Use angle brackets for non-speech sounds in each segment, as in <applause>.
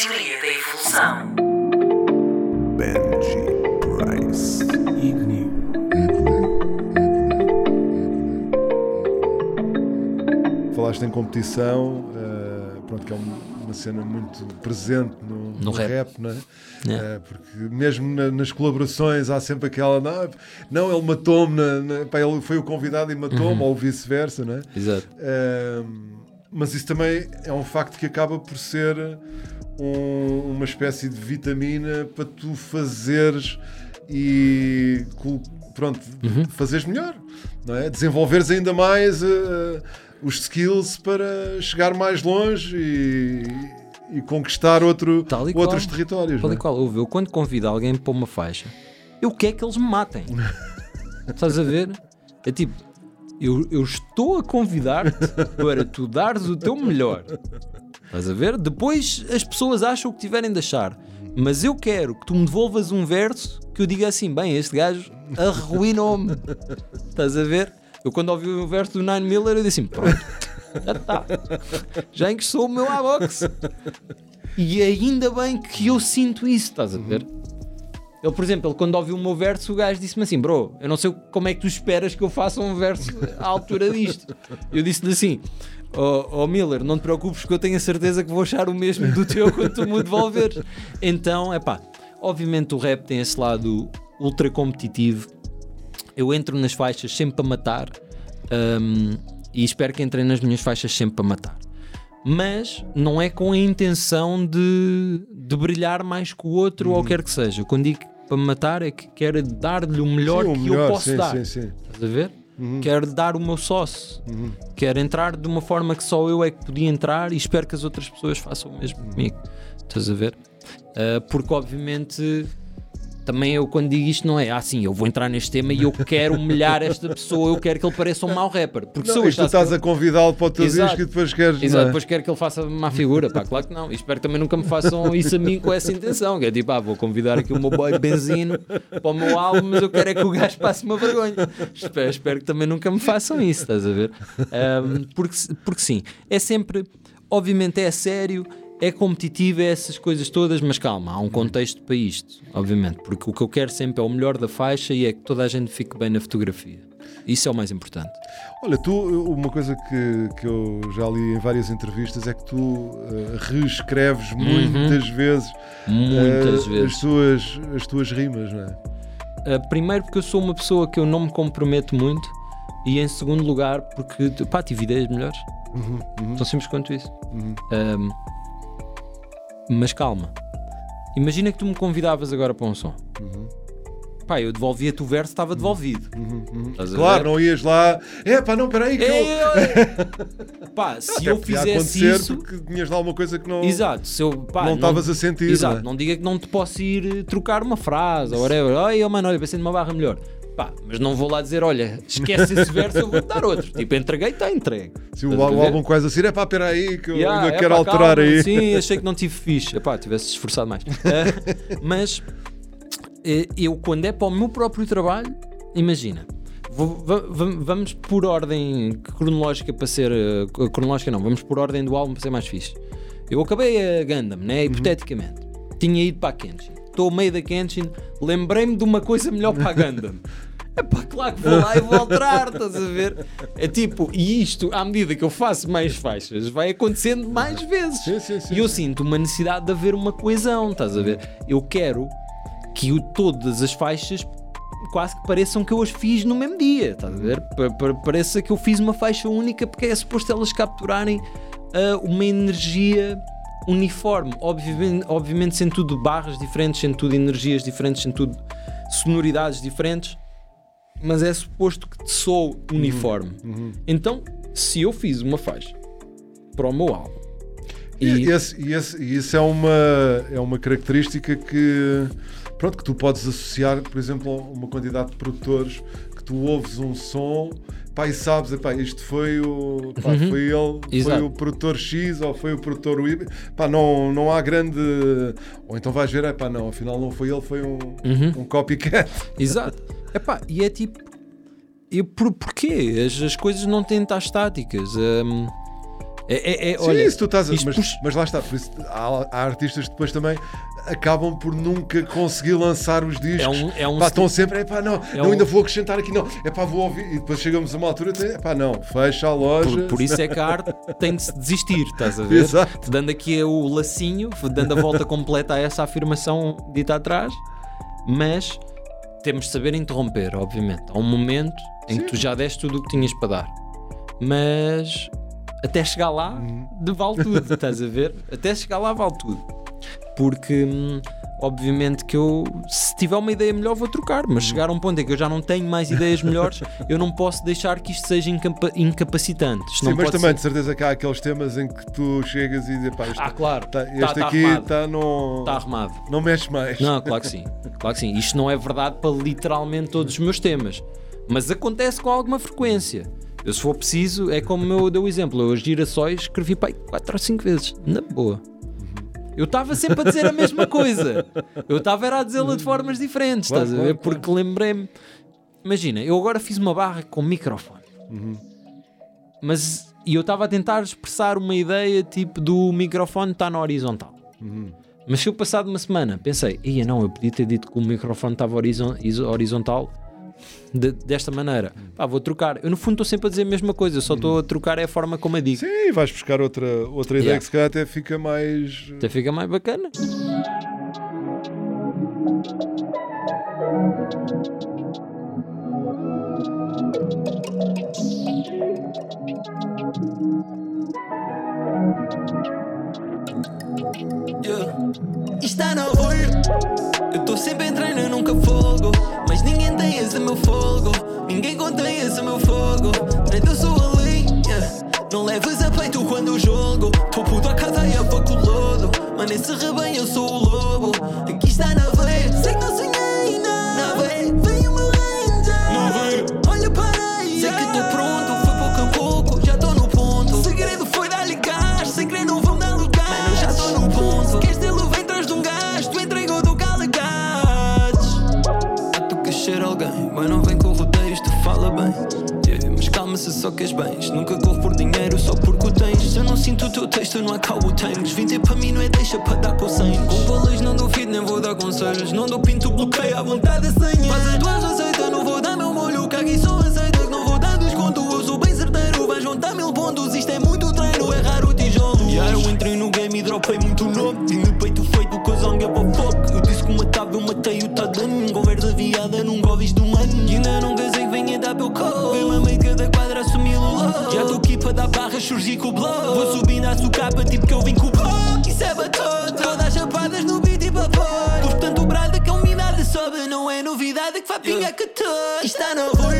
Teoria da evolução. Benji Price. Igni. Falaste em competição, eh, pronto, que é um- uma cena muito presente no, no rap. rap, não é? É. Eh, porque mesmo na- nas colaborações há sempre aquela, não, não ele matou-me, na- na- pá, ele foi o convidado e matou-me, ou vice-versa, não é? Exato. Ahm, mas isso também é um facto que acaba por ser um- uma espécie de vitamina para tu fazeres e pronto, fazeres melhor, não é? Desenvolveres ainda mais eh, os skills para chegar mais longe e, e conquistar outro, Tal e outros qual. territórios. Tal e é? qual, eu quando convido alguém para uma faixa, eu quero que eles me matem. <laughs> Estás a ver? É tipo, eu, eu estou a convidar-te para tu dares o teu melhor. Estás a ver? Depois as pessoas acham o que tiverem de achar. Mas eu quero que tu me devolvas um verso que eu diga assim: bem, este gajo arruinou-me. <laughs> Estás a ver? Eu quando ouvi o verso do Nine Miller, eu disse assim: pronto, já está. Já enquistou o meu à boxe. E ainda bem que eu sinto isso, estás a ver? Ele, por exemplo, ele, quando ouviu o meu verso, o gajo disse-me assim: Bro, eu não sei como é que tu esperas que eu faça um verso à altura disto. Eu disse-lhe assim: Oh, oh, Miller, não te preocupes, que eu tenho a certeza que vou achar o mesmo do teu quando tu me devolveres. Então, é pá, obviamente o rap tem esse lado ultra competitivo. Eu entro nas faixas sempre para matar hum, e espero que entrem nas minhas faixas sempre para matar mas não é com a intenção de, de brilhar mais que o outro Uhum. ou quer que seja. Quando digo para me matar é que quero dar-lhe o melhor Sim, o que melhor, eu posso sim, dar. sim, sim. Estás a ver? Quero dar o meu sócio. Quero entrar de uma forma que só eu é que podia entrar e espero que as outras pessoas façam o mesmo comigo. Estás a ver? Ah, porque obviamente também eu quando digo isto não é assim, eu vou entrar neste tema e eu quero humilhar esta pessoa, eu quero que ele pareça um mau rapper. Porque se Não, eu e tu estás que- a convidá-lo para o teu Exato. disco e depois queres. Exato, é? depois quero que ele faça má figura, pá, claro que não. E espero que também nunca me façam isso a mim com essa intenção. Que é tipo, ah, vou convidar aqui o meu boy Benzino para o meu álbum, mas eu quero é que o gajo passe uma vergonha. Espero, espero que também nunca me façam isso, estás a ver? Ahm, porque, porque sim, é sempre, obviamente é sério, é competitivo, é essas coisas todas, mas calma, há um contexto para isto, obviamente, porque o que eu quero sempre é o melhor da faixa e é que toda a gente fique bem na fotografia. Isso é o mais importante. Olha, tu, uma coisa que, que eu já li em várias entrevistas é que tu eh, reescreves muitas vezes, Uhum. Muitas eh, vezes. As, tuas, as tuas rimas, não é? Uh, primeiro porque eu sou uma pessoa que eu não me comprometo muito e em segundo lugar porque pá, tive ideias melhores. Tão simples quanto isso. Um, mas calma. Imagina que tu me convidavas agora para um som. Pá, eu devolvia-te o verso, estava devolvido. Estás a Claro, ver? não ias lá. É pá, não, peraí, que eu. Ei, <laughs> Pá, se Até eu fizesse isso. porque tinhas lá uma coisa que não. Exato, se eu, pá, Não estavas a sentir, Exato, não é? não diga que não te posso ir trocar uma frase ou whatever. Oh, mano, olha, pensei numa barra melhor. Pá, mas não vou lá dizer, olha, esquece esse verso, eu vou-te dar outro. Tipo, entreguei, está entregue. Se o, o álbum quase assim, é pá, peraí, que eu Yeah, ainda é quero pá, alterar calma, aí. Sim, achei que não tive fixe. Epá, tivesse esforçado mais. Ah, <laughs> mas eh, eu, quando é para o meu próprio trabalho, imagina. vou- va- va- vamos por ordem cronológica para ser. eh, cronológica não, vamos por ordem do álbum para ser mais fixe. Eu acabei a Gundam, né? Hipoteticamente. Tinha ido para a Kenshin. Estou ao meio da Kenshin, lembrei-me de uma coisa melhor para a <laughs> Gundam. É pá, claro que vou lá e vou alterar, estás a ver? É tipo, e isto, à medida que eu faço mais faixas, vai acontecendo mais vezes. Sim, sim, sim. E eu sinto uma necessidade de haver uma coesão, estás a ver? Eu quero que o- todas as faixas quase que pareçam que eu as fiz no mesmo dia, estás a ver? Pa- pa- Pareça que eu fiz uma faixa única porque é suposto elas capturarem ah, uma energia uniforme. Obviamente, obviamente sendo tudo barras diferentes, sendo tudo energias diferentes, sendo tudo sonoridades diferentes, mas é suposto que te sou uniforme. Então, se eu fiz uma faixa para o meu álbum E, e, esse, e, esse- e isso é uma, é uma característica que, pronto, que tu podes associar, por exemplo, a uma quantidade de produtores que tu ouves um som e sabes, epá, isto foi o pá, foi ele, foi Exato. o produtor X ou foi o produtor Y, pá, não, não há grande. Ou então vais ver, epá, não, afinal não foi ele, foi um, um copycat. <laughs> Exato. Epá, e é tipo. Eu, por, porquê? As, as coisas não têm estar estáticas. Hum, É, é, é, Sim, olha, isso tu estás a... mas, puxa- mas lá está, isso, há, há artistas que depois também acabam por nunca conseguir lançar os discos. É um- é um pá, estão sempre, é pá, não, não, um- ainda vou acrescentar aqui, não, é pá, vou ouvir. E depois chegamos a uma altura, é pá, não, fecha a loja. Por, por isso é que a arte tem de se desistir, estás a ver? Exato. Dando aqui o lacinho, dando a volta completa a essa afirmação dita atrás, mas temos de saber interromper, obviamente. Há um momento em que tu já deste tudo o que tinhas para dar, mas até chegar lá, Uhum. de vale tudo, <laughs> estás a ver? Até chegar lá, vale tudo. Porque, hum, obviamente, que eu, se tiver uma ideia melhor, vou trocar, mas chegar a um ponto em que eu já não tenho mais ideias melhores, eu não posso deixar que isto seja incapa- incapacitante. Isto Sim, não mas também ser- de certeza que há aqueles temas em que tu chegas e dizes, pá, este, Ah, claro. tá- Tá- este tá aqui está no. Está arrumado. Não mexe mais. Não, claro que sim. Claro que sim. Isto não é verdade para literalmente todos os meus temas. Mas acontece com alguma frequência. Eu, se for preciso, é como eu dei o exemplo. Eu, as girassóis, escrevi pai 4 ou 5 vezes. Na boa. Eu estava sempre a dizer a mesma coisa. Eu estava a dizê-la de formas diferentes, Claro, estás a ver? claro, claro. Porque lembrei-me. Imagina, eu agora fiz uma barra com microfone. Uhum. Mas. E eu estava a tentar expressar uma ideia tipo do microfone está na horizontal. Uhum. Mas se eu passado uma semana pensei, ia não, eu podia ter dito que o microfone estava horizon- horizontal de- desta maneira. Pá, vou trocar. Eu no fundo estou sempre a dizer a mesma coisa, eu só estou a trocar é a forma como a digo. Sim, vais buscar outra, outra ideia Yeah. que se calhar até fica mais. Até fica mais bacana. Yeah. Está na rua. Eu tô sempre em treino, nunca folgo. Mas ninguém tem esse meu fogo. Ninguém contém esse meu fogo. Nem eu sou ali. yeah. Não leves a peito quando eu jogo. Tô puto a a com o lodo. Mas nesse rebanho eu sou o lobo. Aqui está na só queres bens. Nunca corro por dinheiro só porque o tens. Se eu não sinto o teu texto, não acabo tens. Vim ter para mim, não é deixa para dar cem. Com valores não duvido, nem vou dar conselhos. Não dou pinto, bloqueio à vontade senha. Mas as duas aceita, não vou dar meu molho. Cague só aceita, não vou dar desconto. Eu sou bem certeiro, vais juntar mil pontos. Isto é muito treino, é raro o tijolo. E yeah, eu entrei no game e dropei muito nome. Surgir com o blow. Vou subindo à sucapa, tipo que eu vim com o blow. Isso é batota. Todas as chapadas no beat e vapor. Pus tanto brada que a umidade sobe. Não é novidade que vai pingar que todo. Está na rua.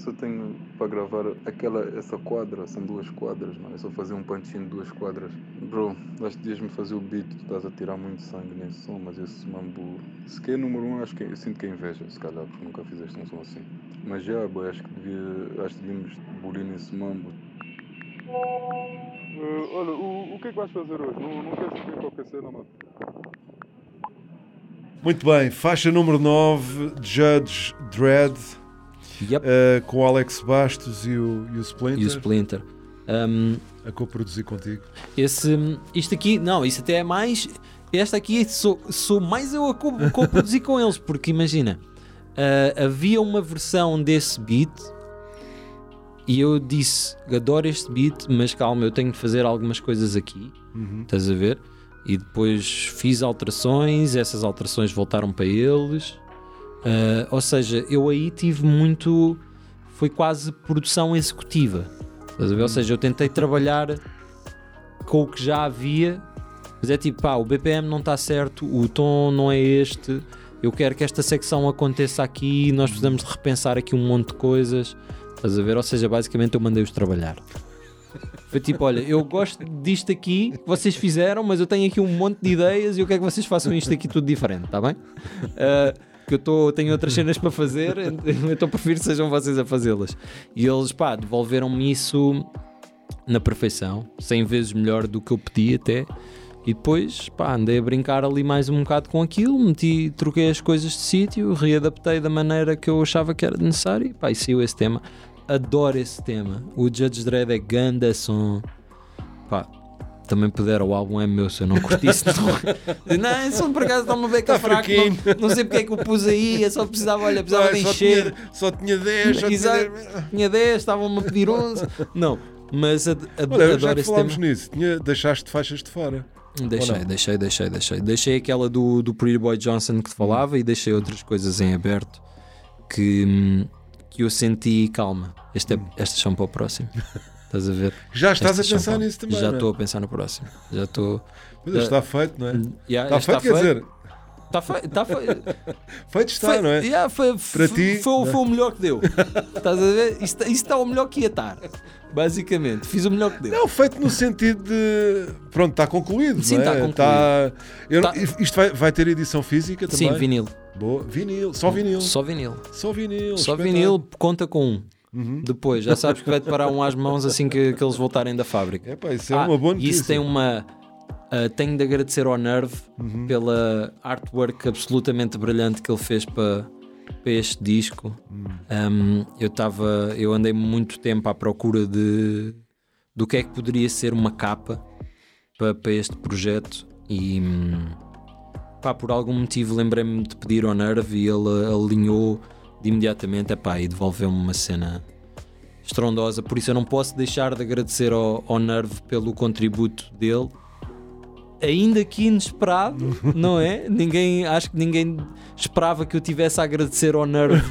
Só tenho para gravar aquela. Essa quadra, são duas quadras, mano. É só fazer um panchinho de duas quadras. Bro, acho que devias me fazer o beat. Tu estás a tirar muito sangue nesse som, mas esse mambo. Se que é número um, acho que eu sinto que é inveja, se calhar, porque nunca fizeste um som assim. Mas já, boy, acho que devia. Acho que devíamos bolir nesse mambo. olha, o, que é que vais fazer hoje? Não, não queres saber qualquer cena, mano? Muito bem, faixa número 9, Judge Dredd, Yep. eh, com o Alex Bastos e o, e o Splinter, E o Splinter. Um, a co-produzir contigo. esse, isto aqui, não, isso até é mais. Esta aqui sou, sou mais eu a co- co-produzir com eles, porque imagina, ah, havia uma versão desse beat e eu disse: adoro este beat, mas calma, eu tenho de fazer algumas coisas aqui. Uhum. Estás a ver? E depois fiz alterações, essas alterações voltaram para eles. Uh, ou seja, eu aí tive muito. Foi quase produção executiva. Ou seja, eu tentei trabalhar com o que já havia, mas é tipo, pá, o BPM não está certo, o tom não é este, eu quero que esta secção aconteça aqui, nós precisamos de repensar aqui um monte de coisas. Estás a ver? Ou seja, basicamente eu mandei-os trabalhar. Foi tipo, olha, eu gosto disto aqui que vocês fizeram, mas eu tenho aqui um monte de ideias e eu quero que vocês façam isto aqui tudo diferente, está bem? Uh, que eu tô, tenho outras cenas para fazer, <laughs> então prefiro que sejam vocês a fazê-las. E eles, pá, devolveram-me isso na perfeição, 100 vezes melhor do que eu pedi até. E depois, pá, andei a brincar ali mais um bocado com aquilo, meti, troquei as coisas de sítio, readaptei da maneira que eu achava que era necessário e pá, e saiu esse tema. Adoro esse tema. O Judge Dredd é ganda som. Pá, também puderam, o álbum é meu, se eu não curtisse, não. <laughs> não, esse som por acaso está uma beca tá fraco, não, não, sei porque é que o pus aí, eu só precisava, olha, precisava de encher. Só tinha 10, só Exato, tinha 10, tinha 10 estavam-me a pedir 11. Não, mas ad, ad, olha, adoro já esse tema. nisso, tinha, deixaste faixas de fora. Deixei, deixei, deixei, deixei. Deixei aquela do, do Pretty Boy Johnson que te falava e deixei outras coisas em aberto que, que eu senti calma. Este é, hum. estas são para o próximo. <laughs> Estás a ver? Já estás Estas a pensar nisso também. Já é? estou a pensar no próximo. Já estou. Mas está feito, não é? Yeah, está, feito, quer dizer. Está feito, está feito. <laughs> feito está, não é? Yeah, foi, Para ti, foi, foi, o melhor que deu. Estás a ver? Isso, isso está o melhor que ia estar. Basicamente, fiz o melhor que deu. Não, feito no sentido de. Pronto, está concluído. Sim, é? está concluído. Está... Eu, tá. Isto vai, vai ter edição física também? Sim, vinil. Boa. Vinil, só vinil. Só vinil. Só vinil. Só vinil, conta com um. Uhum. Depois, já sabes que vai-te parar um às mãos assim que, que eles voltarem da fábrica. Epá, isso é ah, uma boa notícia. Isso tem uma. Uh, tenho de agradecer ao Nerve uhum. pela artwork absolutamente brilhante que ele fez para, para este disco. Uhum. Um, eu estava. Eu andei muito tempo à procura de do que é que poderia ser uma capa para, para este projeto e pá, por algum motivo lembrei-me de pedir ao Nerve e ele alinhou de imediatamente epá, e devolveu-me uma cena estrondosa. Por isso eu não posso deixar de agradecer ao, ao Nerve pelo contributo dele. Ainda que inesperado, <laughs> não é? Ninguém, acho que ninguém esperava que eu tivesse a agradecer ao Nerve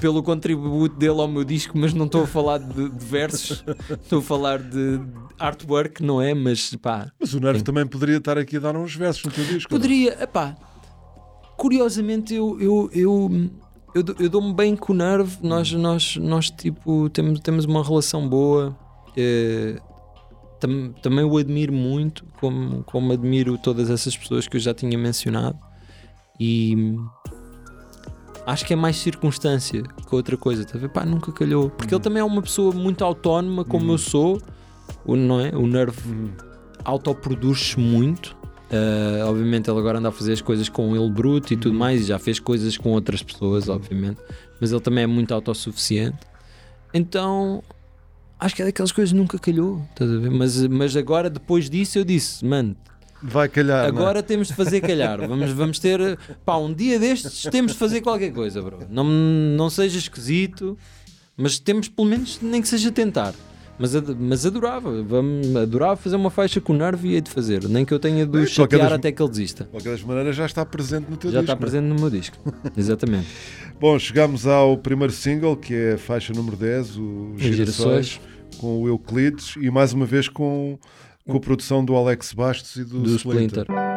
pelo contributo dele ao meu disco, mas não estou a falar de, de versos, estou a falar de artwork, não é? Mas pá. Mas o Nerve também poderia estar aqui a dar uns versos no teu disco. Poderia, epá. Curiosamente, eu, eu, eu eu, eu dou-me bem com o Nerve, nós, nós, nós tipo, temos, temos uma relação boa. É, tam, também o admiro muito, como, como admiro todas essas pessoas que eu já tinha mencionado. E acho que é mais circunstância que outra coisa, tá a ver? Pá, nunca calhou. Porque uhum. ele também é uma pessoa muito autónoma, como uhum. eu sou, o, não é? O Nerve uhum. autoproduz-se muito. Uh, obviamente ele agora anda a fazer as coisas com ele bruto e tudo uhum. mais, e já fez coisas com outras pessoas, obviamente, mas ele também é muito autossuficiente. Então acho que é daquelas coisas que nunca calhou, estás a ver? Mas, mas agora, depois disso, eu disse, mano. Vai calhar. É? Agora é? temos de fazer calhar. Vamos, vamos ter. Pá, um dia destes temos de fazer qualquer coisa, bro. Não, não seja esquisito, mas temos pelo menos nem que seja tentar. Mas, mas adorava, vamos, adorava fazer uma faixa com o Nervo e hei de fazer, nem que eu tenha de o chatear das, até que ele desista. De qualquer maneira já está presente no teu já disco. Já está presente no meu disco, <laughs> exatamente. Bom, chegamos ao primeiro single, que é a faixa número 10, o Girassóis, com o Euclides, e mais uma vez com, com a produção do Alex Bastos e do, do Splinter. Splinter.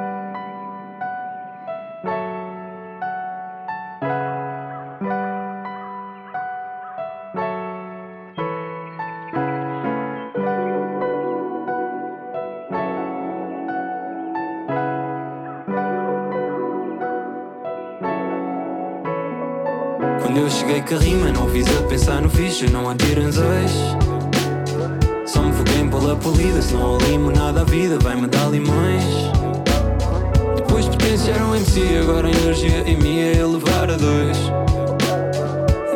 Que rima, não fiz a pensar no ficha, não há tiranzões. Só me foguei pela polida, se não limo nada a vida, vai-me dar limões. Depois potenciaram o MC, agora a energia em mim é elevar a dois.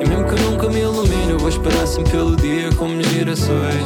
E mesmo que nunca me ilumine, eu vou esperar sempre pelo dia como gerações.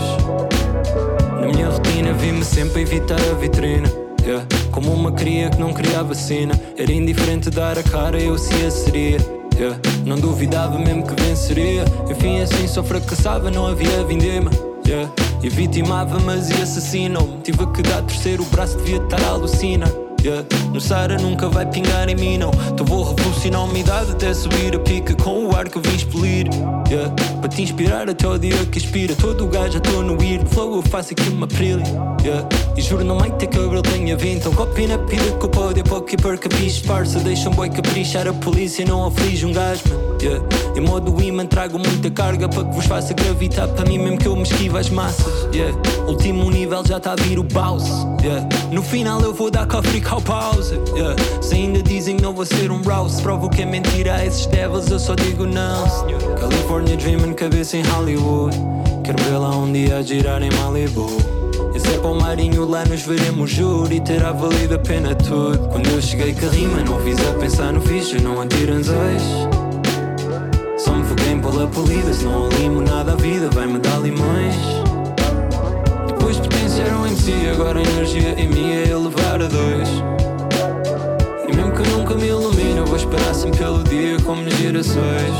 Na minha rotina vi-me sempre evitar a vitrine. Yeah. Como uma cria que não queria vacina. Era indiferente dar a cara, eu se a seria. Yeah. Não duvidava mesmo que venceria. Enfim, assim só fracassava, não havia vindema. Yeah. E vitimava, mas e assassinou-me. Tive que dar terceiro braço, devia estar alucina. Yeah. No Sara nunca vai pingar em mim, não. Então vou revolucionar a umidade até subir a pica com o ar que eu vim expelir. Yeah. Para te inspirar até o dia que expira. Todo o gajo já estou no weird flow, eu faço aqui uma brilha. Yeah. E juro, não vai ter cabelo, tenha vindo. Então copy na pida que o pódio é pouco e per capiche. Parça, deixa um boy caprichar a polícia, não aflige um gajo, man. Yeah. Em modo imã trago muita carga para que vos faça gravitar para mim mesmo que eu me esquive as massas. Yeah. Último nível já está a vir o bounce. Yeah. No final eu vou dar cofre e pause. Yeah. Se ainda dizem que não vou ser um rouse, provo que é mentira a esses devils, eu só digo não. senhor. California Dreaming, cabeça em Hollywood. Quero vê-la um dia a girar em Malibu. Esse é para o marinho, lá nos veremos, juro E terá valido a pena tudo Quando eu cheguei a rima, não fiz a pensar no fixe Não me foguei pela polida Se não alimo nada a vida, vai-me dar limões Depois pertenceram em si Agora a energia em mim é elevar a dois E mesmo que nunca me ilumine Eu vou esperar sempre pelo dia como gerações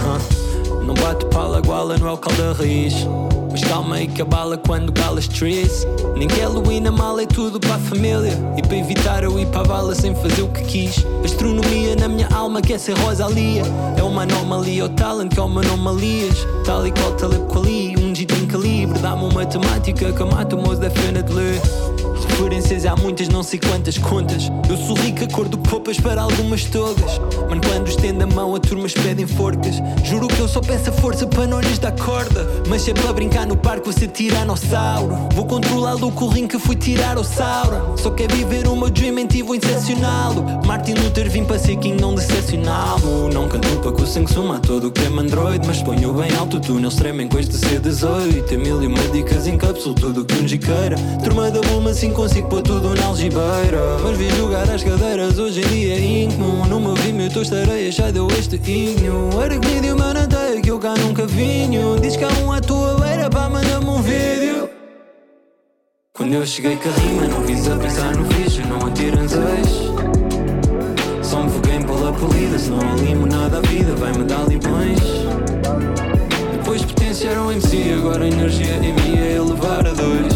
Huh. Não bate pala, guala, não é o calda raiz. Mas calma aí que a bala quando galas trees. Nem que Halloween na mala é tudo para a família. E para evitar eu ir para a bala sem fazer o que quis. Astronomia na minha alma quer ser Rosalia. É uma anomalia, o talent que é uma anomalias. Tal e qual Talib Kweli, um G tem calibre. Dá-me uma matemática que eu mato o moço definitely. Referências há muitas, não sei quantas contas. Eu sou rica, cor de poupas para algumas togas. Mano, quando estendo a mão, a turmas pedem forcas. Juro que eu só peço a força para não lhes dar corda. Mas é para brincar no parque, você tiranossauro. Vou controlá-lo com o rim que fui tirar ao Sauron. Só quer viver o meu dream, e vou incepcioná-lo. Martin Luther vim para ser king, não decepcioná-lo. Não canto para que o sangue suma todo o que é mandroid. Mas ponho bem alto, túneis tremem com este C18. Tem mil e uma dicas em cápsula, tudo o que um giqueira. Turma da Bulma, assim consigo pôr tudo na algibeira. Mas vi jogar as cadeiras, hoje em dia é. No meu rimo eu estou estareia, já deu este. Era que me deu uma nadeia que eu cá nunca vinho. Diz que há um à tua beira, manda-me um vídeo. Quando eu cheguei com a rima, não quis a pensar no fixe, não atiram ex. Só me foguei pela polida, se não alimo nada a vida, vai-me dar limões. Depois pertenceram em si, agora a energia em mim é elevar a dois.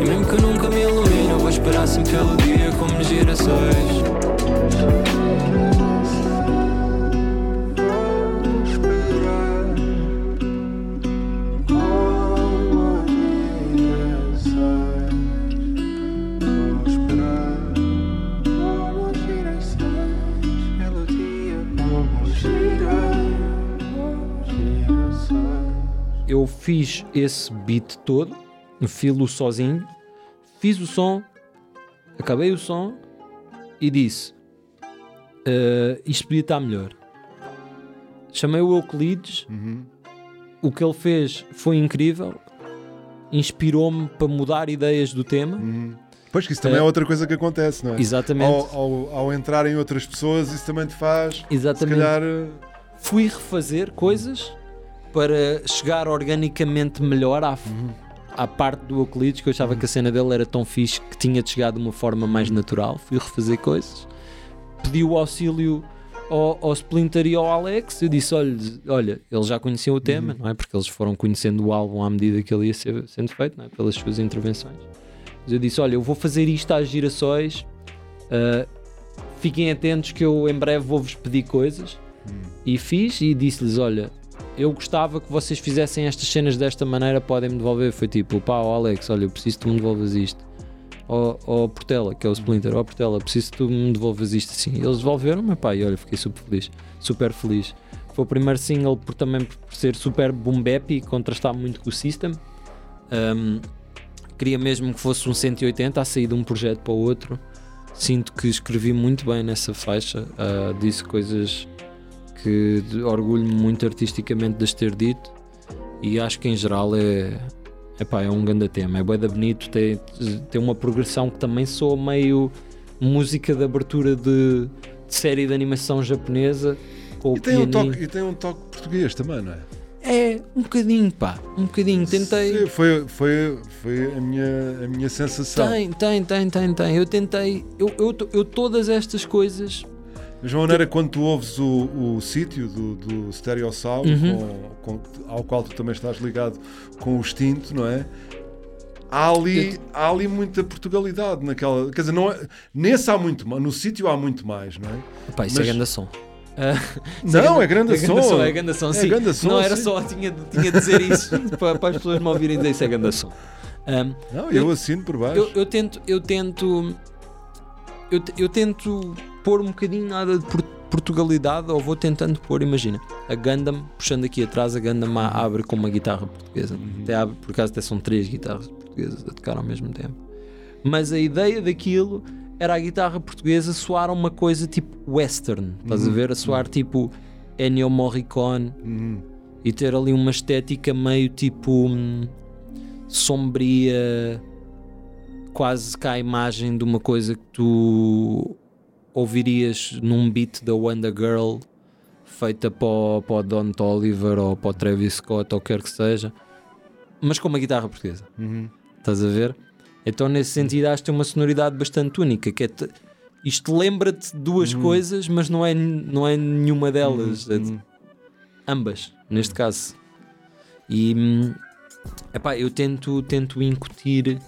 E mesmo que nunca me ilumine, eu vou esperar sempre pelo dia como gerações. Fiz esse beat todo, filo sozinho, fiz o som, acabei o som e disse: "Ah, Isto podia estar melhor. Chamei o Euclides, o que ele fez foi incrível, inspirou-me para mudar ideias do tema. Pois que isso também é, É. outra coisa que acontece, não é? Exatamente. Ao, ao, ao entrar em outras pessoas, isso também te faz, Exatamente. se calhar, eh, fui refazer coisas para chegar organicamente melhor à, à parte do Euclides, que eu achava que a cena dele era tão fixe que tinha de chegar de uma forma mais natural. Fui refazer coisas, pedi o auxílio ao, ao Splinter e ao Alex. Eu disse: olha, olha, eles já conheciam o tema, não é? Porque eles foram conhecendo o álbum à medida que ele ia ser, sendo feito, é? pelas suas intervenções. Mas eu disse: olha, eu vou fazer isto às girassóis. ah, fiquem atentos que eu em breve vou-vos pedir coisas. E fiz e disse-lhes: Olha, eu gostava que vocês fizessem estas cenas desta maneira, podem-me devolver. Foi tipo, pá, ó Alex, olha, eu preciso que tu me devolvas isto. Ó ó Portela, que é o Splinter, ó Portela, preciso que tu me devolvas isto assim. Eles devolveram-me, pá, e olha, fiquei super feliz, super feliz. Foi o primeiro single por também por ser super boom bap e contrastar muito com o System. Um, queria mesmo que fosse um 180 a sair de um projeto para o outro. Sinto que escrevi muito bem nessa faixa, ah, disse coisas que orgulho-me muito artisticamente de as ter dito e acho que em geral é, epá, é um grande tema, é bué da bonito, tem, tem uma progressão que também soa meio música de abertura de, de série de animação japonesa com o e, tem um toque, e tem um toque português também, não é? É, um bocadinho pá, um bocadinho, tentei... Sim, foi, foi, foi a, minha, a minha sensação. Tem, tem, tem, tem, tem. Eu tentei, eu, eu, eu todas estas coisas Da mesma maneira, quando tu ouves o, o sítio do, do Stereo Sound, Uhum. com, com- ao qual tu também estás ligado com o extinto, não é? há ali, há ali muita Portugalidade naquela. Quer dizer, não é- nesse há muito mais, no sítio há muito mais, não é? Pá, isso Mas- <laughs> é grande som. Não, é grande é grande som. som. É grande som, É sim. grande som, não era sim. só, tinha, tinha de dizer isso <laughs> para, para as pessoas me ouvirem dizer isso é grande som. Ahm, Não, eu, assino por baixo. eu, eu tento, eu tento, eu, eu tento pôr um bocadinho nada de Por- Portugalidade, ou vou tentando pôr, imagina, a Gundam, puxando aqui atrás, a Gundam abre com uma guitarra portuguesa. Até abre, por acaso até são três guitarras portuguesas a tocar ao mesmo tempo. Mas a ideia daquilo era a guitarra portuguesa soar uma coisa tipo western, estás a ver? A soar tipo Ennio Morricone Uhum. e ter ali uma estética meio tipo hum, sombria, quase cá a imagem de uma coisa que tu ouvirias num beat da Wonder Girl feita para o, para o Don Toliver ou para o Travis Scott ou quer que seja, mas com uma guitarra portuguesa. Uhum. Estás a ver? Então, nesse sentido, acho que tem uma sonoridade bastante única. Que é te- isto lembra-te de duas coisas, mas não é, não é nenhuma delas. É de- Uhum. ambas, neste caso. E hum, epá, eu tento, tento incutir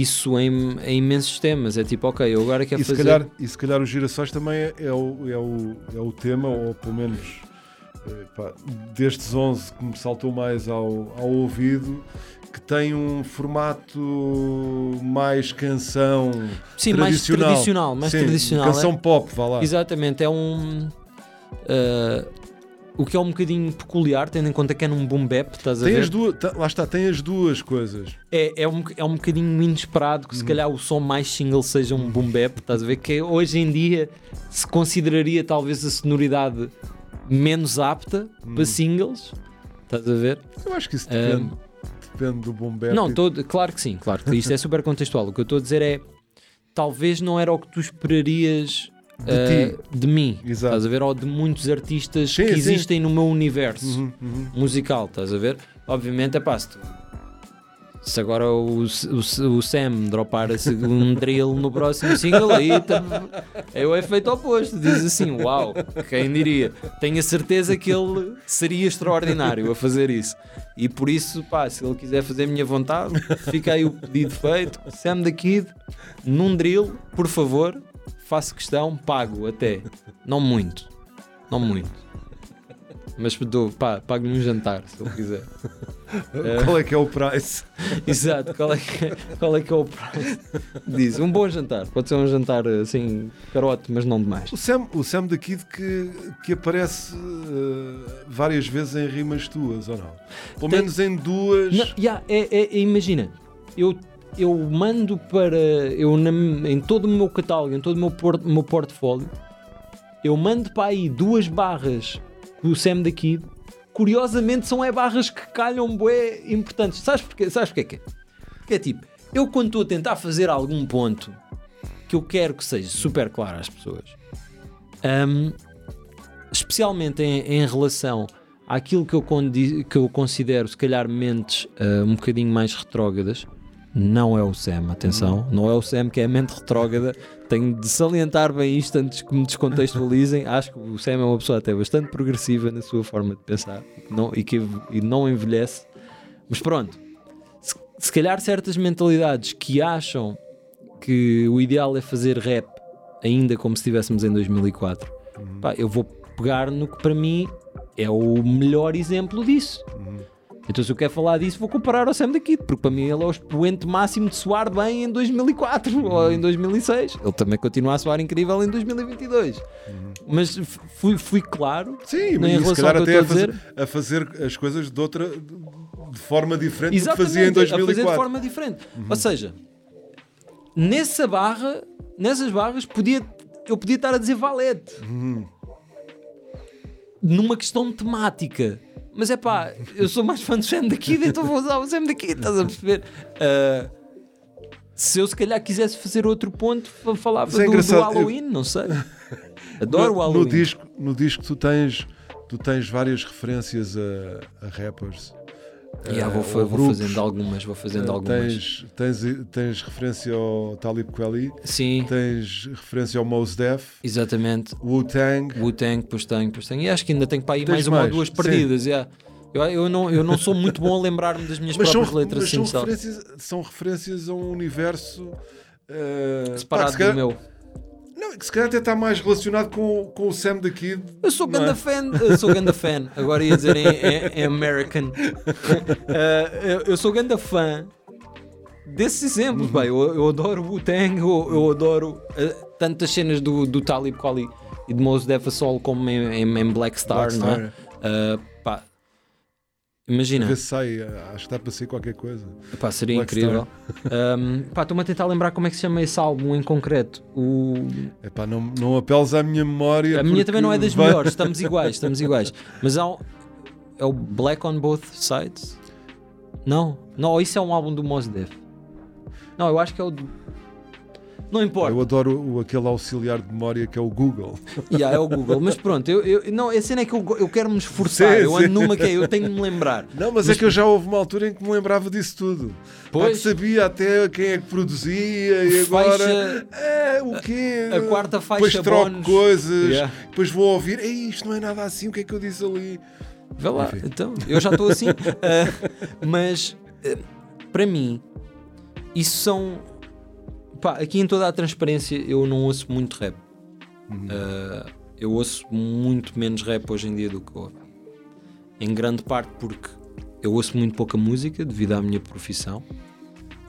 isso em, em imensos temas. É tipo, ok, eu agora quero E se, fazer. calhar, e se calhar os girassóis também é, é o, é, o, é o tema, ou pelo menos eh, pá, destes 11 que me saltou mais ao, ao ouvido, que tem um formato mais canção Sim, mais tradicional. tradicional. Mais Sim, tradicional. Canção é- pop, vá lá. Exatamente, é um. ah, o que é um bocadinho peculiar, tendo em conta que é num boom bap, estás a Tem ver? as duas, tá- lá está, tem as duas coisas. É, é, um, é um bocadinho inesperado que se calhar o som mais single seja um boom bap, estás a ver? Que hoje em dia se consideraria talvez a sonoridade menos apta para singles, estás a ver? Eu acho que isso depende, depende do bom bap. Não, todo, claro que sim, claro que isto é super contextual. O que eu estou a dizer é talvez não era o que tu esperarias De ah, de mim, Exato. estás a ver? Ou de muitos artistas Sim, que sim. existem no meu universo Uhum, uhum. musical, estás a ver? Obviamente é pá, se, tu- se agora o, o, o Sam dropar um <laughs> drill no próximo single, aí tá- é o efeito oposto. Diz assim: Uau, quem diria? Tenho a certeza que ele seria extraordinário a fazer isso. E por isso, pá, se ele quiser fazer a minha vontade, fica aí o pedido feito. Sam da Kid, num drill, por favor, faço questão, pago até. Não muito, não muito. Mas dou, pá, pago-lhe um jantar se ele quiser. <laughs> Qual é que é o price? <laughs> Exato, qual é, que, qual é que é o price? Diz, um bom jantar. Pode ser um jantar assim, carote, mas não demais. O Sam, o Sam da Kid que, que aparece eh, várias vezes em rimas tuas, ou não? Pelo menos em duas. Não, yeah, é, é- é- imagina, eu, eu mando para. Eu, na- em todo o meu catálogo, em todo o meu, por- meu portfólio, eu mando para aí duas barras com o Sam da Kid. Curiosamente, são é barras que calham bué importantes. Sabes porquê? Sabes porquê que é? Que é tipo, eu quando estou a tentar fazer algum ponto que eu quero que seja super claro às pessoas, hum, especialmente em, em relação àquilo que eu, que eu considero, se calhar, mentes ah, um bocadinho mais retrógradas, não é o Sam, atenção, não é o Sam que é a mente retrógrada. Tenho de salientar bem isto antes que me descontextualizem. <laughs> Acho que o Sam é uma pessoa até bastante progressiva na sua forma de pensar e que não, e que e não envelhece. Mas pronto, se, se calhar certas mentalidades que acham que o ideal é fazer rap ainda como se estivéssemos em 2004, pá, eu vou pegar no que para mim é o melhor exemplo disso. Então, se eu quero falar disso, vou comparar ao Sam da Kid, porque para mim ele é o expoente máximo de soar bem em 2004 ou em 2006. Ele também continua a soar incrível em 2022. Mas f- fui, fui claro Sim, em mas e se relação calhar ao que até a fazer, a fazer as coisas de outra de forma diferente do que Exatamente, fazia em a fazer de 2004. forma diferente. Ou seja, nessa barra, nessas barras, podia, eu podia estar a dizer valete. Numa questão temática. Mas é pá, eu sou mais fã do Sam da Kid, <laughs> então vou usar o Sam da Kid, estás a perceber? Ah, se eu se calhar quisesse fazer outro ponto, fa- falava é do, do Halloween, não sei. <laughs> Adoro o no, Halloween. no disco, no disco tu tens tu tens várias referências a, a rappers. Yeah, vou, eh, vou grupos. fazendo algumas, vou fazendo Eh, algumas. Tens, tens, tens referência ao Talib Kweli, Sim, tens referência ao Mos Def, exatamente. Wu-Tang. Wu-Tang, pois tenho, pois tenho. E acho que ainda tenho para aí Tens mais uma mais, ou duas sim. perdidas. yeah. Eu, eu, não, eu não sou muito bom a lembrar-me das minhas Mas são, próprias letras mas assim, são, sabe? referências, são referências a um universo pá, separado calhar, do meu. Não, que se calhar até está mais relacionado com, com o Sam da Kid. Eu sou ganda é? fan, eu sou ganda fan. Agora ia dizer em, em- em American. Uh, <laughs> eu, eu sou ganda fã desses exemplos, Uhum. bem. Eu, eu adoro o Wu-Tang, eu, eu adoro uh, tantas cenas do, do Talib Kweli e de Mos Def Sol como em, em- Black Star, Black não é? Star. Uh, imagina, Vê se sai, acho que está para ser qualquer coisa. pá, seria Black incrível. Um, estou-me a tentar lembrar como é que se chama esse álbum em concreto. O, Epá, não, não apeles à minha memória. A minha também não é das vai- melhores, estamos iguais, estamos iguais. Mas há um, é o Black on Both Sides? Não, não, isso é um álbum do Mos Def. Não, eu acho que é o. Não importa, Eu adoro o, aquele auxiliar de memória que é o Google. <laughs> Yeah, é o Google, mas pronto, eu, eu, não, a cena é que eu, eu quero me esforçar, Sim, eu sim. ando numa que é, eu tenho de me lembrar. <laughs> Não, mas, é que eu já houve uma altura em que me lembrava disso tudo. Pois. sabia até quem é que produzia e agora. Faixa- É, o quê? a quarta Depois faixa troco bónus. coisas, Yeah. depois vou ouvir. Ei, isto não é nada assim, o que é que eu disse ali? Vê lá, Enfim. então, eu já estou assim. <laughs> Ah, mas, ah, para mim, isso são. Pá, aqui em toda a transparência, eu não ouço muito rap. Ah, eu ouço muito menos rap hoje em dia do que ouço. Em grande parte porque eu ouço muito pouca música devido à minha profissão.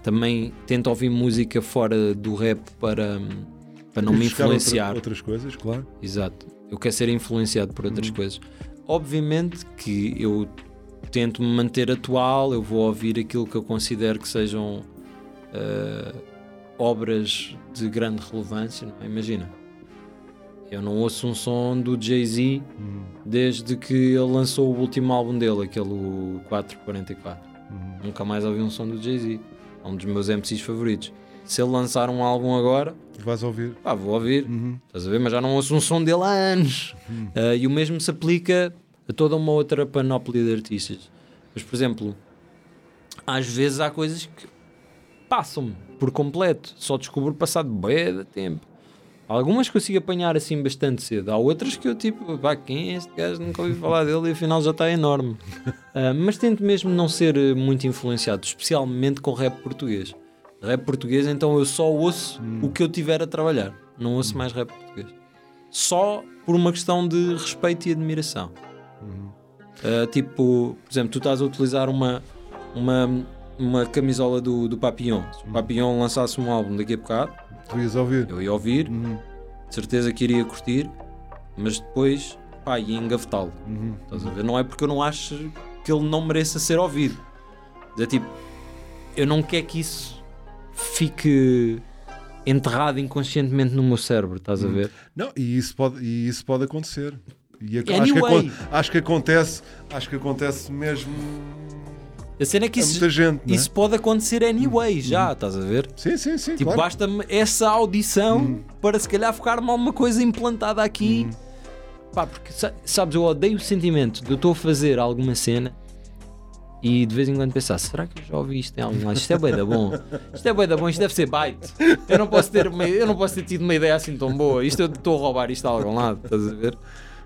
Também tento ouvir música fora do rap para, para não me Buscar outra- influenciar. outras coisas, claro. Exato. Eu quero ser influenciado por outras coisas. Obviamente que eu tento me manter atual, eu vou ouvir aquilo que eu considero que sejam eh, obras de grande relevância. Não é? Imagina, eu não ouço um som do Jay-Z desde que ele lançou o último álbum dele, aquele o 444. Nunca mais ouvi um som do Jay-Z. É um dos meus MCs favoritos. Se ele lançar um álbum agora, Vais ouvir. pá, vou ouvir. Uhum. Estás a ver? Mas já não ouço um som dele há anos. Ah, e o mesmo se aplica a toda uma outra panóplia de artistas. Mas, por exemplo, às vezes há coisas que passam-me por completo. Só descubro passado bué de tempo. Algumas consigo apanhar assim bastante cedo. Há outras que eu tipo, pá, quem é este gajo? Nunca ouvi falar <laughs> dele e afinal já está enorme. Ah, mas tento mesmo não ser eh, muito influenciado, especialmente com rap português. Rap português, então eu só ouço o que eu tiver a trabalhar. Não ouço mais rap português. Só por uma questão de respeito e admiração. Ah, tipo, por exemplo, tu estás a utilizar uma, uma, uma camisola do, do Papillon. Se o Papillon lançasse um álbum daqui a bocado, Tu ias ouvir. eu ia ouvir, Uhum. de certeza que iria curtir, mas depois pá, ia engavetá-lo. Uhum. Estás a ver? Não é porque eu não acho que ele não mereça ser ouvido. É tipo, eu não quero que isso fique enterrado inconscientemente no meu cérebro, estás a ver? Não, e isso pode, e isso pode acontecer. E ac- acho, que, acon- acho que acontece, acho que acontece mesmo A cena é que a isso, gente. é? isso pode acontecer anyway, já, estás a ver? Sim, sim, sim. Tipo, claro. basta-me essa audição para se calhar ficar-me alguma coisa implantada aqui. Pá, porque sa- sabes, eu odeio o sentimento de eu estou a fazer alguma cena e de vez em quando pensar, será que eu já ouvi isto em algum lado? Isto é da bom. Isto é da bom, isto deve ser byte. Eu não posso ter, uma, eu não posso ter tido uma ideia assim tão boa. Isto eu estou a roubar isto a algum lado, estás a ver?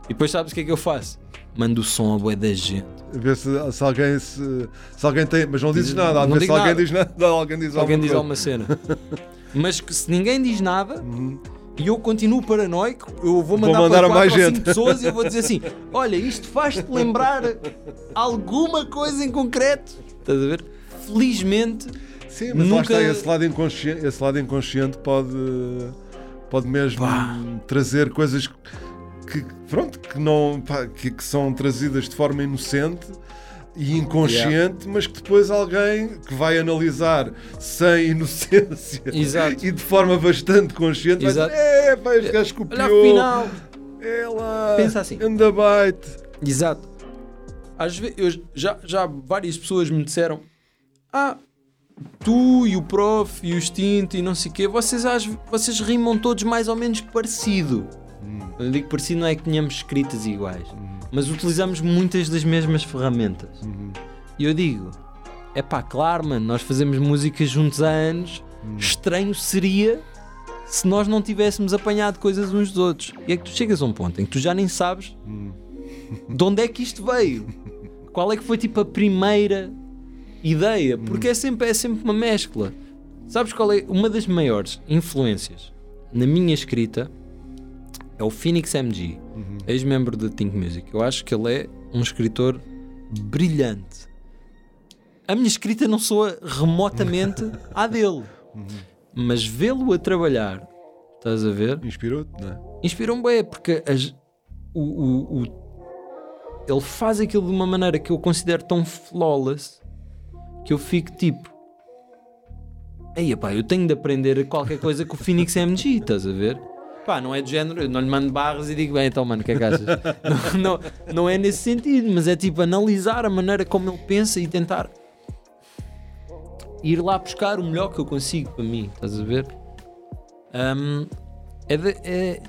E depois sabes o que é que eu faço? Mando o som a bué da gente. Ver se, se alguém se, se alguém tem, mas não dizes Diz- nada. A não ver se alguém nada. diz nada, alguém diz Alguém diz alguma cena. Mas que se ninguém diz nada e eu continuo paranoico, eu vou mandar, mandar para mais gente. pessoas e eu vou dizer assim: olha, isto faz-te lembrar alguma coisa em concreto. Estás a ver? Felizmente, Sim, mas lá Nunca- está, esse lado inconsciente, esse lado inconsciente pode, pode mesmo Pá. trazer coisas que, pronto, que, não, pá, que, que são trazidas de forma inocente e inconsciente, mas que depois alguém que vai analisar sem <laughs> inocência Exato. e de forma bastante consciente Exato. vai dizer, é, pá, este gajo copiou, olha afinal. é Pensa assim. anda byte. Exato. Às vezes, eu já, já várias pessoas me disseram: Ah, tu e o prof e o extinto e não sei o quê, vocês, às, vocês rimam todos mais ou menos parecido. Quando eu digo parecido, não é que tenhamos escritas iguais, mas utilizamos muitas das mesmas ferramentas. E eu digo: É pá, claro, mano, nós fazemos música juntos há anos. Estranho seria se nós não tivéssemos apanhado coisas uns dos outros. E é que tu chegas a um ponto em que tu já nem sabes de onde é que isto veio? Qual é que foi tipo a primeira ideia? Porque é, sempre, é sempre uma mescla. Sabes qual é uma das maiores influências na minha escrita? É o Phoenix MG, ex-membro da Think Music. Eu acho que ele é um escritor brilhante. A minha escrita não soa remotamente à dele, mas vê-lo a trabalhar, estás a ver? Inspirou-te, não é? inspiram-me bem, porque as- o, o- o- ele faz aquilo de uma maneira que eu considero tão flawless que eu fico tipo. Ei, pá, eu tenho de aprender qualquer coisa com o Phoenix MG, estás a ver? Pá, não é do género, eu não lhe mando barras e digo, bem, então, mano, o que é que achas? <laughs> não, não, não é nesse sentido, mas é tipo analisar a maneira como ele pensa e tentar ir lá buscar o melhor que eu consigo para mim, estás a ver? Hum, é, de- é-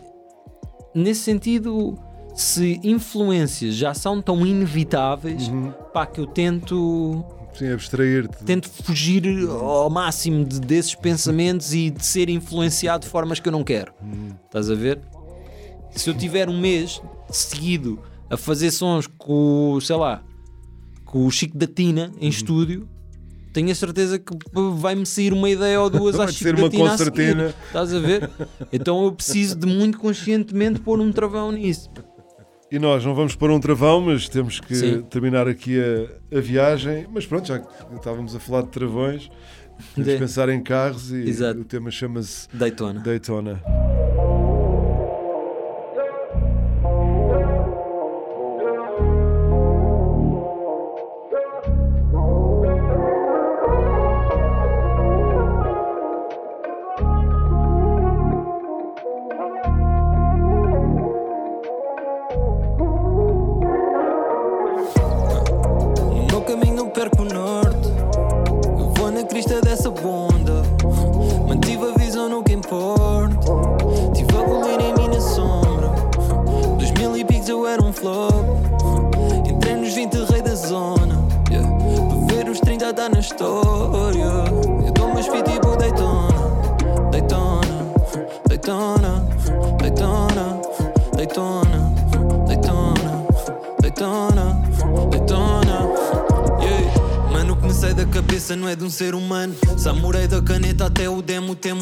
nesse sentido, se influências já são tão inevitáveis, pá, que eu tento, Sim, abstrair-te. tento fugir ao máximo de- desses pensamentos e de ser influenciado de formas que eu não quero. Estás a ver? Se eu tiver um mês seguido a fazer sons com, sei lá, com o Chico da Tina em estúdio, tenho a certeza que vai-me sair uma ideia ou duas à Vai Chico ser da uma Tina a seguir. concertina. Estás a ver? Então eu preciso de muito conscientemente pôr um travão nisso. E nós não vamos pôr um travão, mas temos que Sim. terminar aqui a, a viagem. Mas pronto, já que estávamos a falar de travões, temos de pensar em carros e Exato. o tema chama-se Daytona. Daytona.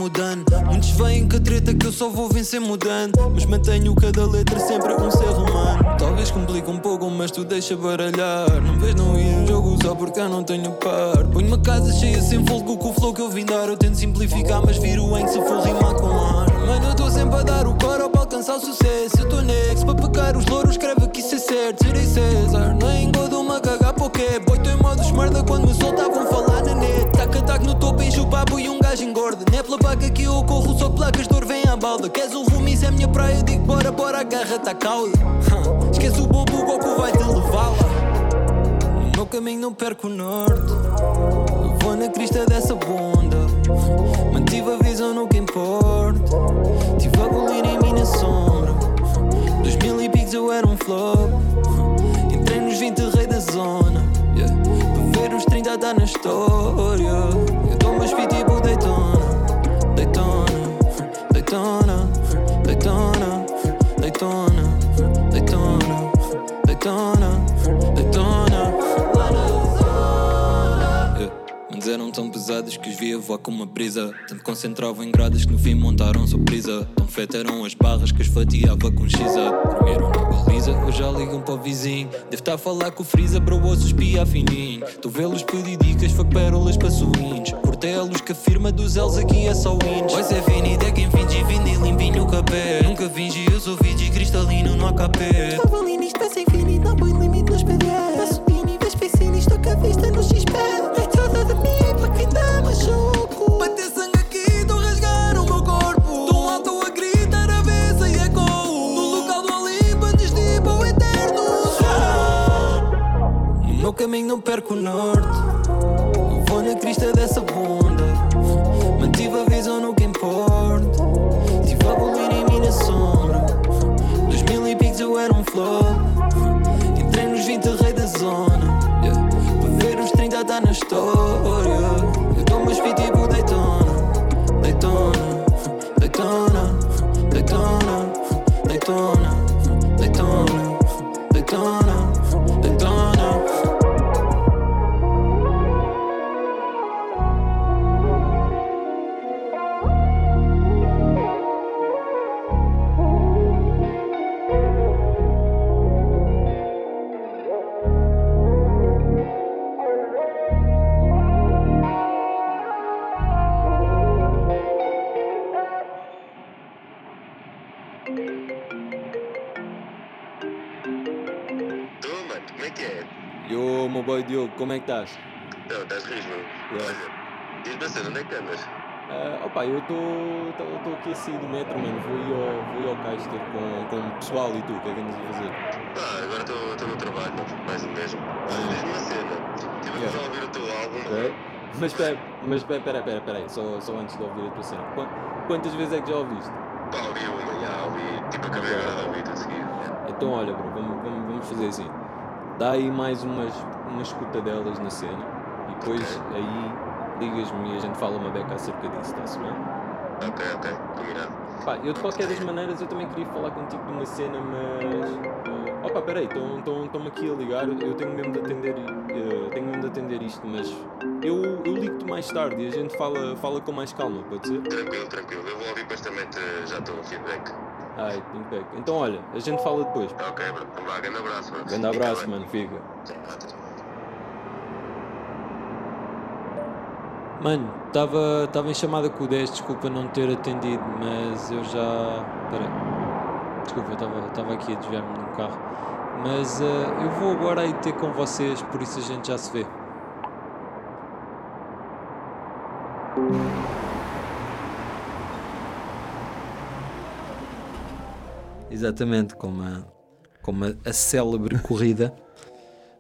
Mudando. Muitos veem que a treta que eu só vou vencer mudando. Mas mantenho cada letra sempre um ser humano. Talvez complique um pouco, mas tu deixa baralhar. Não vês não ir em jogo só porque eu não tenho par. Ponho uma casa cheia sem folgo com o flow que eu vim dar. Eu tento simplificar, mas viro em que se for rimar com ar. Mano, eu tô sempre a dar o coro para alcançar o sucesso. Eu tô next para pegar os louros, escreve aqui ser certo. Serei César, nem engodo uma cagar porque tô em modos merda quando me soltavam falar na net. Tac a tac no topo, enche o papo e um gajo engorda. Não é pela vaca que eu corro, só placas de vem à balda. Queres o rumo, isso é minha praia, digo bora, bora, agarra-te à cauda. <laughs> Esquece o bobo, o Goku vai te levá-la. No meu caminho não perco o norte. Eu vou na crista dessa bunda. Mantive a visão no que importa. Tive a bolir em mim na sombra. Dois mil e picos eu era um flop. Entrei nos 20 rei da zona. Yeah. Ver os 30 dá na história. Daytona, Daytona, Daytona, Daytona. Lá na zona. Yeah. Mas eram tão pesados que os via voar com uma brisa. Tanto concentravam em gradas que no fim montaram surpresa. Tão feta eram as barras que as fatiava com xiza. Dormiram na baliza, hoje já ligam para o vizinho. Deve estar a falar com o Freeza, bro, ouço espia fininho. Tu vê-los pedir dicas, fuck pérolas para a luz que a firma dos elos aqui é só wins. Vai ser finito, é quem finge vinil, limpinho o capé. Nunca fingi, cristalino no AKP. Estava ali nisto, peça infinito, não põe limite nos PDF. Passo níveis, pensei nisto, com a vista no XP. É toda de mim, para quem dá machuco. Bater sangue aqui, tô rasgar o meu corpo. Tão alto a gritar a beça e eco. No local do Olimpo, antes de ir para o eterno. No meu caminho não perco o norte. Eu vou na crista dessa bunda. Os 30 dá na história. Eu dou meus feet tipo Daytona. Boy Diogo, como é que estás? Não, estás risco, meu. Yeah. Diz-me a cena, onde é que andas? Ah, opa, eu estou aqui a sair do metro, mano. Vou ir ao, vou ir ao cais ter com, com o pessoal e tu, o que é que andas a fazer? Pá, agora estou no trabalho, mais um mesmo. Olha, diz-me uma cena. Estive Yeah. a ouvir o teu álbum. Ok. Mas espera, mas espera, espera, espera, só, só antes de ouvir a tua cena. Qua- Quantas vezes é que já ouviste? Pá, ouvi uma, já, ouvi. Tipo, acabei agora de ouvir seguido. Yeah. Então olha, bro, vamos, vamos, vamos fazer assim. Dá aí mais umas, umas escutadelas na cena e depois aí ligas-me e a gente fala uma beca acerca disso, está-se bem? Ok, ok, combinado. Pá, eu de qualquer das maneiras eu também queria falar contigo de uma cena, mas. eh, opa, peraí, estão-me aqui a ligar, eu tenho mesmo de atender, eh, tenho mesmo de atender isto, mas eu, eu ligo-te mais tarde e a gente fala, fala com mais calma, pode ser? Tranquilo, tranquilo. Eu vou ouvir depois também já estou o feedback. Ai. Então olha, a gente fala depois. Ok, bro. Então vá, grande abraço, mano. Grande Fica abraço, mano, fica. Mano, estava em chamada com o 10, desculpa não ter atendido, mas eu já. Peraí. Desculpa, estava aqui a desviar-me de um carro. Mas eh, eu vou agora aí ter com vocês, por isso a gente já se vê. Exatamente, como a, como a, a célebre <laughs> corrida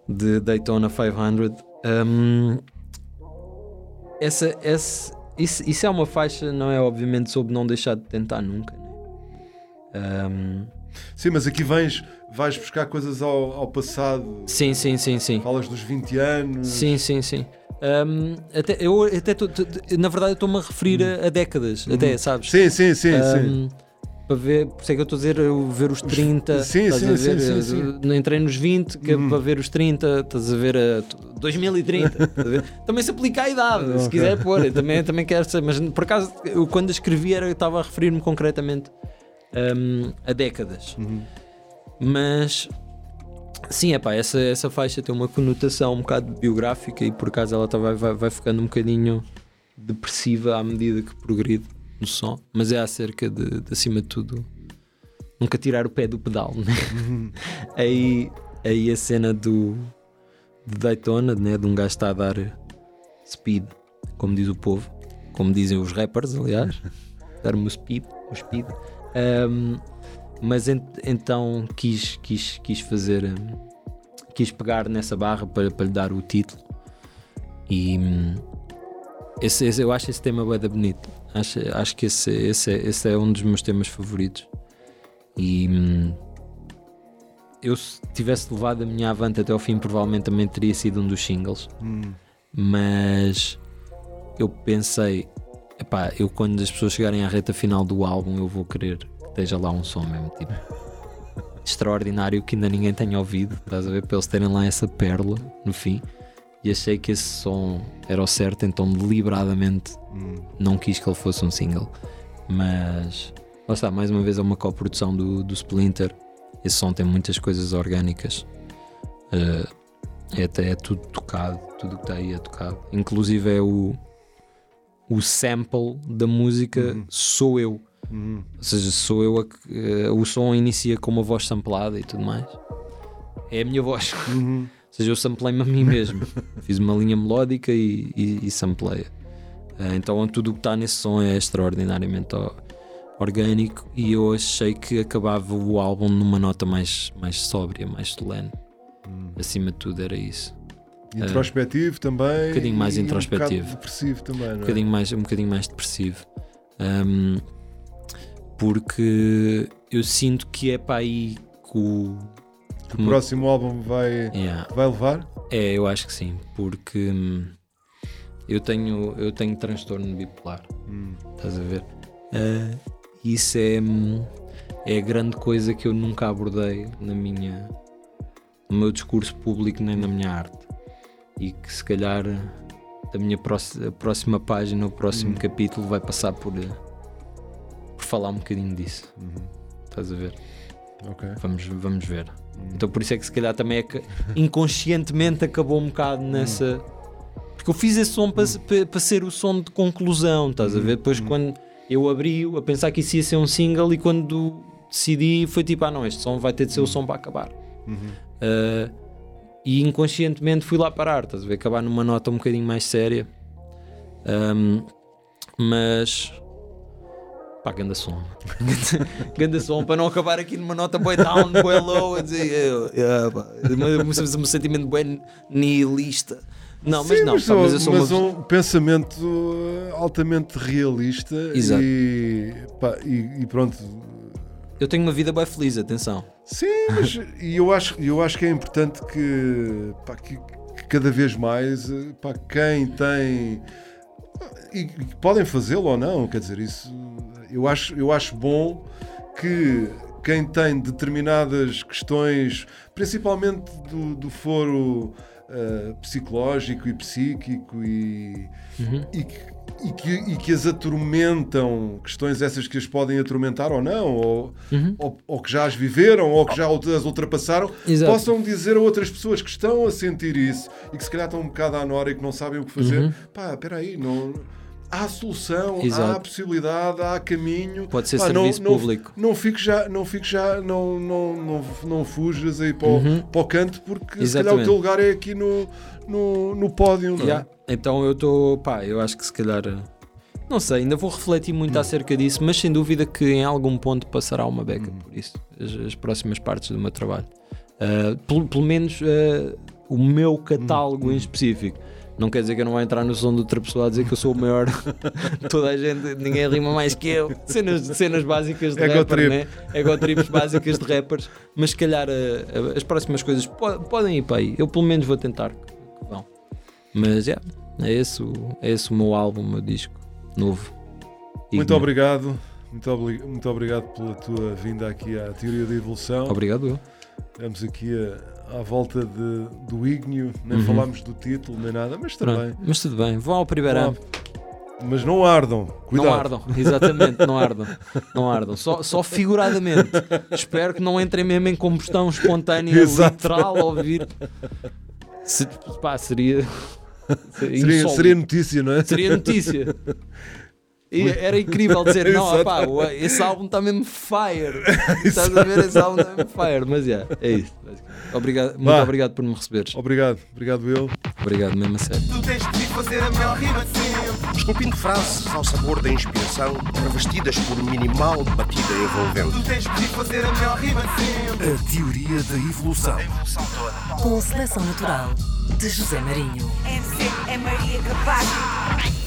de Daytona 500. Hum, essa, essa, isso, isso é uma faixa, não é? Obviamente, sobre não deixar de tentar nunca. Né? Hum, Sim, mas aqui vens, vais buscar coisas ao, ao passado. sim, sim, sim, sim. Falas dos 20 anos. Sim, sim, sim. Hum, até, eu até tô- na verdade estou-me a referir a, a décadas, até, sabes? Sim, sim, sim, sim. Hum, Para ver, por isso é que eu estou a dizer, eu ver os 30, Sim, sim, sim, ver? sim, sim. Eu Entrei nos 20, que é para ver os 30, estás a ver a t- 2030. <laughs> estás a ver? Também se aplica à idade, se Ok. quiser pôr, também, também quero ser, mas por acaso eu quando escrevi era, eu estava a referir-me concretamente hum, a décadas. Uhum. Mas sim, é pá, essa, essa faixa tem uma conotação um bocado biográfica e por acaso ela tá, vai, vai, vai ficando um bocadinho depressiva à medida que progride no som, mas é acerca de, de acima de tudo nunca tirar o pé do pedal, né? aí, aí a cena do de Daytona, né? de um gajo está a dar speed, como diz o povo, como dizem os rappers, aliás, <laughs> dar-me o speed, o speed. Um, mas ent- então quis, quis, quis fazer, um, quis pegar nessa barra para, para lhe dar o título e esse, esse- eu acho esse tema da bonito. Acho, acho que esse, esse, é- esse é um dos meus temas favoritos. E hum, eu, se tivesse levado a minha avante até ao fim, provavelmente também teria sido um dos singles. Hum. Mas eu pensei, epá, eu quando as pessoas chegarem à reta final do álbum, eu vou querer que esteja lá um som mesmo, tipo <laughs> extraordinário que ainda ninguém tenha ouvido. Estás a ver? Para eles terem lá essa pérola no fim. E achei que esse som era o certo, então deliberadamente Hum. não quis que ele fosse um single. Mas lá está, mais uma vez é uma coprodução do, do Splinter. Esse som tem muitas coisas orgânicas. Eh, é até é tudo tocado, tudo que está aí é tocado. Inclusive é o, o sample da música Uhum. sou eu. Hum. Ou seja, sou eu a que eh, o som inicia com uma voz samplada e tudo mais. É a minha voz. Uhum. Ou seja, eu samplei-me a mim mesmo. <laughs> Fiz uma linha melódica e, e, e samplei. Eh, então tudo o que está nesse som é extraordinariamente orgânico e eu achei que acabava o álbum numa nota mais, mais sóbria, mais solene. Hum. Acima de tudo era isso. Introspectivo também. Um bocadinho mais introspectivo. Um depressivo também, não um é? bocadinho mais, um bocadinho mais depressivo. Ahm, porque eu sinto que é para aí que o. O próximo álbum vai, Yeah. vai levar? É, eu acho que sim, porque hum, eu tenho, eu tenho transtorno bipolar, Hum. estás a ver? Ah, isso é, hum, é a grande coisa que eu nunca abordei na minha, no meu discurso público nem na minha arte. E que se calhar a minha próxima, a próxima página, o próximo capítulo vai passar por, eh, por falar um bocadinho disso. Uhum. Estás a ver? Ok. Vamos, vamos ver. Então por isso é que se calhar também é que inconscientemente acabou um bocado nessa. Porque eu fiz esse som para, ser o som de conclusão, estás a ver? Depois quando eu abri a pensar que isso ia ser um single e quando decidi foi tipo, ah não, este som vai ter de ser o som para acabar. Uhum. Uh, e inconscientemente fui lá parar, estás a ver? Acabar numa nota um bocadinho mais séria. Ahm, mas. Pá, ganda som. <laughs> ganda som para não acabar aqui numa nota boy down, boy low, a dizer. pá, um, um sentimento bem nihilista. Não, mas Sim, não, mas, pá, mas sou uma. um pensamento uh, altamente realista Exato. e, pá, e, e pronto. Eu tenho uma vida bem feliz, atenção. Sim, mas <laughs> e eu acho, eu acho que é importante que, pá, que, que cada vez mais uh, pá, quem tem e, e podem fazê-lo ou não, quer dizer, isso eu acho, eu acho bom que quem tem determinadas questões, principalmente do, do foro uh, psicológico e psíquico e, e, que, e, que, e que as atormentam, questões essas que as podem atormentar ou não, ou, ou, ou que já as viveram, ou que já as ultrapassaram, Exato. possam dizer a outras pessoas que estão a sentir isso e que se calhar estão um bocado à nora e que não sabem o que fazer. Pá, espera aí, não... Há solução, há Exato. possibilidade, há caminho. Pode ser Pá, serviço não, público. Não, fiques já, não fiques já, não, não, não, não fujas aí para, o, para o canto, porque se calhar o Uhum. Exatamente. teu lugar é aqui no, no, no pódio. É? Yeah. Então eu estou, pá, eu acho que se calhar, não sei, ainda vou refletir muito Hum. acerca disso, mas sem dúvida que em algum ponto passará uma beca Hum. por isso, as, as próximas partes do meu trabalho. Uh, pelo, pelo menos uh, o meu Hum. catálogo em específico. Não quer dizer que eu não vou entrar no som de outra pessoa a dizer que eu sou o maior. <laughs> Toda a gente, ninguém rima mais que eu. Cenas, cenas básicas de Egotrip. rapper, né? Egotrips básicas de rappers. Mas se calhar uh, uh, as próximas coisas po- podem ir para aí. Eu pelo menos vou tentar que vão. Mas é, é, esse, o- é esse o meu álbum, o meu disco novo. Muito obrigado. Muito, obli- muito obrigado pela tua vinda aqui à Teoria da Evolução. Obrigado, eu. Estamos aqui a- à volta de, do Ígneo, nem Uhum. falámos do título nem nada, mas também. Pronto, Mas tudo bem, vão ao primeiro ano. Mas não ardam, cuidado. Não ardam, exatamente, não ardam. Não ardam, só, só figuradamente. Espero que não entrem mesmo em combustão espontânea, Exato. literal, ao ouvir. Se, pá, seria. Seria, Seria, seria notícia, não é? Seria notícia. E era incrível dizer, <laughs> não, o- esse álbum está mesmo fire. <laughs> Estás a ver, esse álbum está mesmo fire. Mas yeah, é isso. Obrigado, muito Vá. obrigado por me receberes. Obrigado, obrigado eu. Obrigado mesmo a sério. Tu tens de fazer a melhor rima de sempre. Esculpindo frases ao sabor da inspiração, revestidas por minimal batida envolvente. Tu tens de fazer a melhor rima de sempre. A teoria da evolução. Com seleção natural de José Marinho. MC é Maria Capaz.